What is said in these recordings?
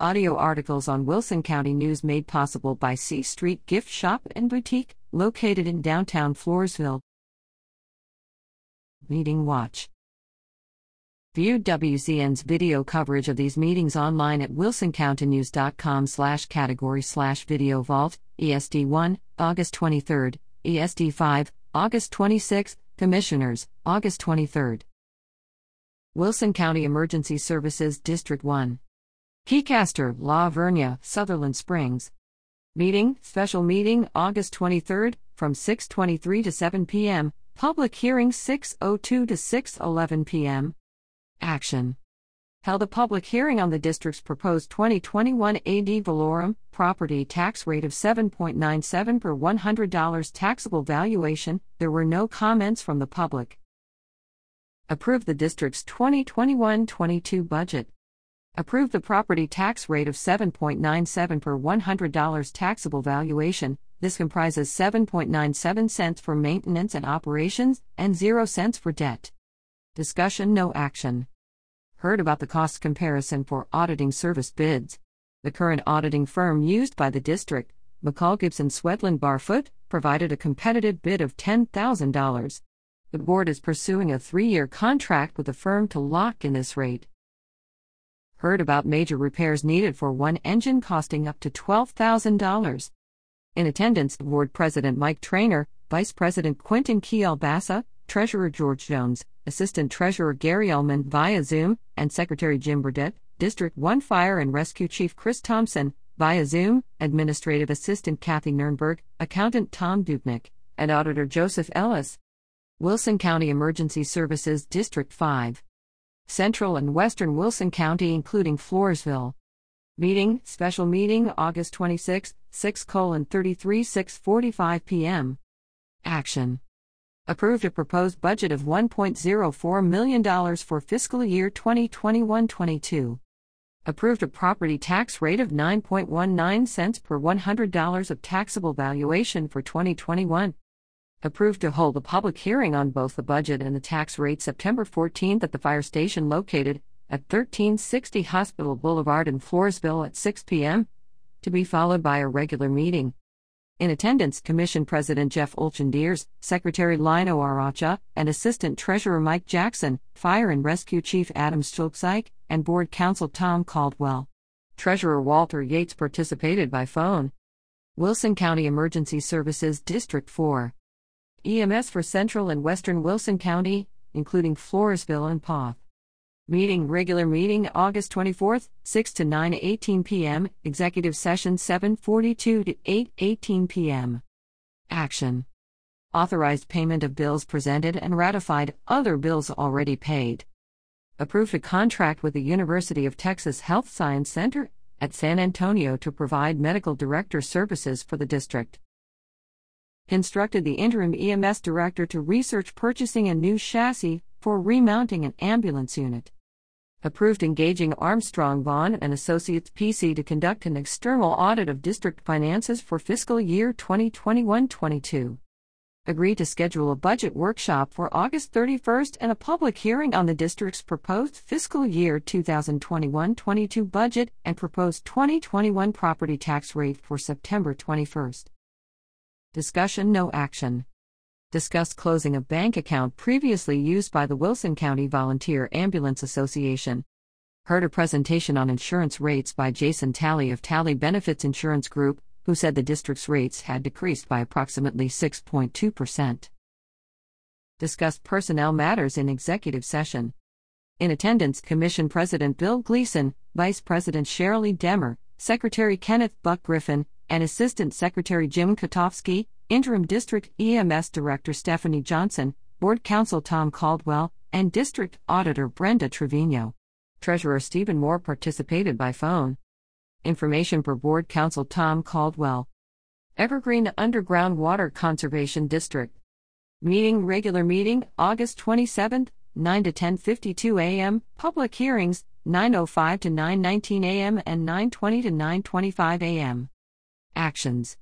Audio articles on Wilson County News made possible by C Street Gift Shop and Boutique, located in downtown Floresville. Meeting Watch View WCN's video coverage of these meetings online at wilsoncountynews.com slash category slash video vault, ESD 1, August 23, ESD 5, August 26, Commissioners, August 23. Wilson County Emergency Services District 1. Kicaster, La Vernia, Sutherland Springs. Meeting, special meeting, August 23rd, from 6:23 to 7 p.m. Public hearing 6:02 to 6:11 p.m. Action. Held a public hearing on the district's proposed 2021 AD valorem property tax rate of 7.97 per $100 taxable valuation. There were no comments from the public. Approve the district's 2021-22 budget. Approve the property tax rate of 7.97 per $100 taxable valuation. This comprises 7.97 cents for maintenance and operations and 0 cents for debt. Discussion No action. Heard about the cost comparison for auditing service bids. The current auditing firm used by the district, McCall Gibson Swedlund Barfoot, provided a competitive bid of $10,000. The board is pursuing a three year contract with the firm to lock in this rate heard about major repairs needed for one engine costing up to $12,000. In attendance, Board President Mike Trainer, Vice President Quentin Kielbasa, Treasurer George Jones, Assistant Treasurer Gary Ullman via Zoom, and Secretary Jim Burdett, District 1 Fire and Rescue Chief Chris Thompson, via Zoom, Administrative Assistant Kathy Nernberg, Accountant Tom Dubnik, and Auditor Joseph Ellis. Wilson County Emergency Services District 5. Central and Western Wilson County, including Floresville. Meeting, special meeting, August 26, 6 colon 33 645 p.m. Action. Approved a proposed budget of $1.04 million for fiscal year 2021 22. Approved a property tax rate of 9.19 cents per $100 of taxable valuation for 2021 approved to hold a public hearing on both the budget and the tax rate September 14th at the fire station located at 1360 Hospital Boulevard in Floresville at 6 p.m., to be followed by a regular meeting. In attendance, Commission President Jeff Olchendiers, Secretary Lino Aracha, and Assistant Treasurer Mike Jackson, Fire and Rescue Chief Adam Stulpsyke, and Board Counsel Tom Caldwell. Treasurer Walter Yates participated by phone. Wilson County Emergency Services District 4. EMS for Central and Western Wilson County, including Floresville and Poth. Meeting regular meeting August 24th, 6 to 9:18 p.m. Executive session 7:42 to 8:18 p.m. Action. Authorized payment of bills presented and ratified other bills already paid. Approved a contract with the University of Texas Health Science Center at San Antonio to provide medical director services for the district instructed the interim EMS director to research purchasing a new chassis for remounting an ambulance unit. Approved engaging Armstrong Vaughan and Associates PC to conduct an external audit of district finances for fiscal year 2021-22. Agreed to schedule a budget workshop for August 31st and a public hearing on the district's proposed fiscal year 2021-22 budget and proposed 2021 property tax rate for September 21st. Discussion No action. Discuss closing a bank account previously used by the Wilson County Volunteer Ambulance Association. Heard a presentation on insurance rates by Jason Talley of Talley Benefits Insurance Group, who said the district's rates had decreased by approximately 6.2%. Discuss personnel matters in executive session. In attendance, Commission President Bill Gleason, Vice President Shirley Demmer, Secretary Kenneth Buck Griffin, and Assistant Secretary Jim Katofsky, Interim District EMS Director Stephanie Johnson, Board Counsel Tom Caldwell, and District Auditor Brenda Trevino. Treasurer Stephen Moore participated by phone. Information per Board Counsel Tom Caldwell. Evergreen Underground Water Conservation District. Meeting regular meeting August 27th, 9 to 10:52 a.m. Public hearings 9:05 to 9:19 a.m. and 9:20 to 9:25 a.m. Actions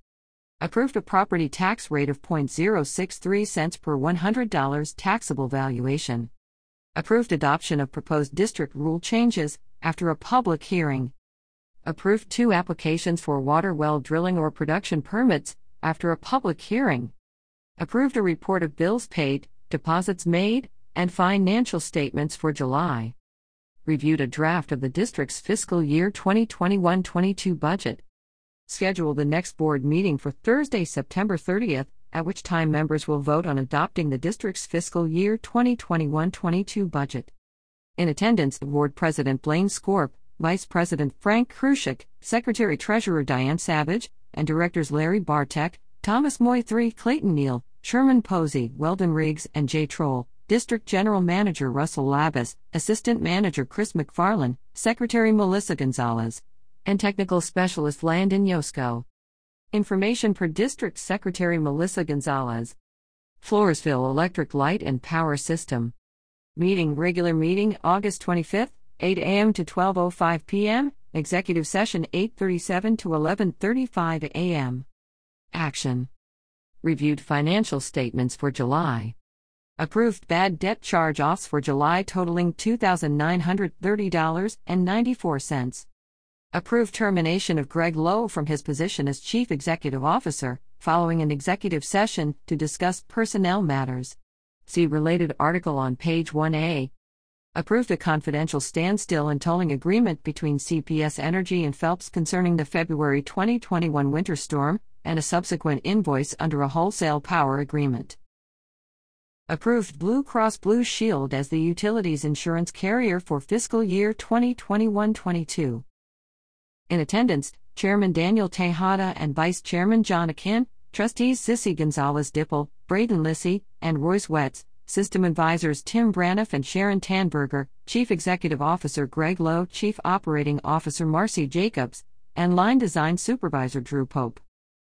Approved a property tax rate of 0.063 cents per $100 taxable valuation. Approved adoption of proposed district rule changes after a public hearing. Approved two applications for water well drilling or production permits after a public hearing. Approved a report of bills paid, deposits made, and financial statements for July. Reviewed a draft of the district's fiscal year 2021 22 budget. Scheduled the next board meeting for Thursday, September 30th, at which time members will vote on adopting the district's fiscal year 2021 22 budget. In attendance, Board President Blaine Scorp, Vice President Frank Krushik, Secretary Treasurer Diane Savage, and Directors Larry Bartek, Thomas Moy III, Clayton Neal, Sherman Posey, Weldon Riggs, and Jay Troll, District General Manager Russell Labas, Assistant Manager Chris McFarland, Secretary Melissa Gonzalez, and Technical Specialist Landon Yosko. Information per District Secretary Melissa Gonzalez. Floresville Electric Light and Power System. Meeting regular meeting August 25th, 8 a.m. to 12:05 p.m. Executive session 8:37 to 11:35 a.m. Action. Reviewed financial statements for July. Approved bad debt charge offs for July totaling $2,930.94. Approved termination of Greg Lowe from his position as Chief Executive Officer, following an executive session to discuss personnel matters. See related article on page 1A approved a confidential standstill and tolling agreement between CPS Energy and FELPS concerning the February 2021 winter storm, and a subsequent invoice under a wholesale power agreement. Approved Blue Cross Blue Shield as the utilities insurance carrier for fiscal year 2021 22. In attendance, Chairman Daniel Tejada and Vice Chairman John Akin, Trustees Sissy Gonzalez Dipple, Braden Lissy, and Royce Wetz, System Advisors Tim Braniff and Sharon Tanberger, Chief Executive Officer Greg Lowe, Chief Operating Officer Marcy Jacobs, and Line Design Supervisor Drew Pope.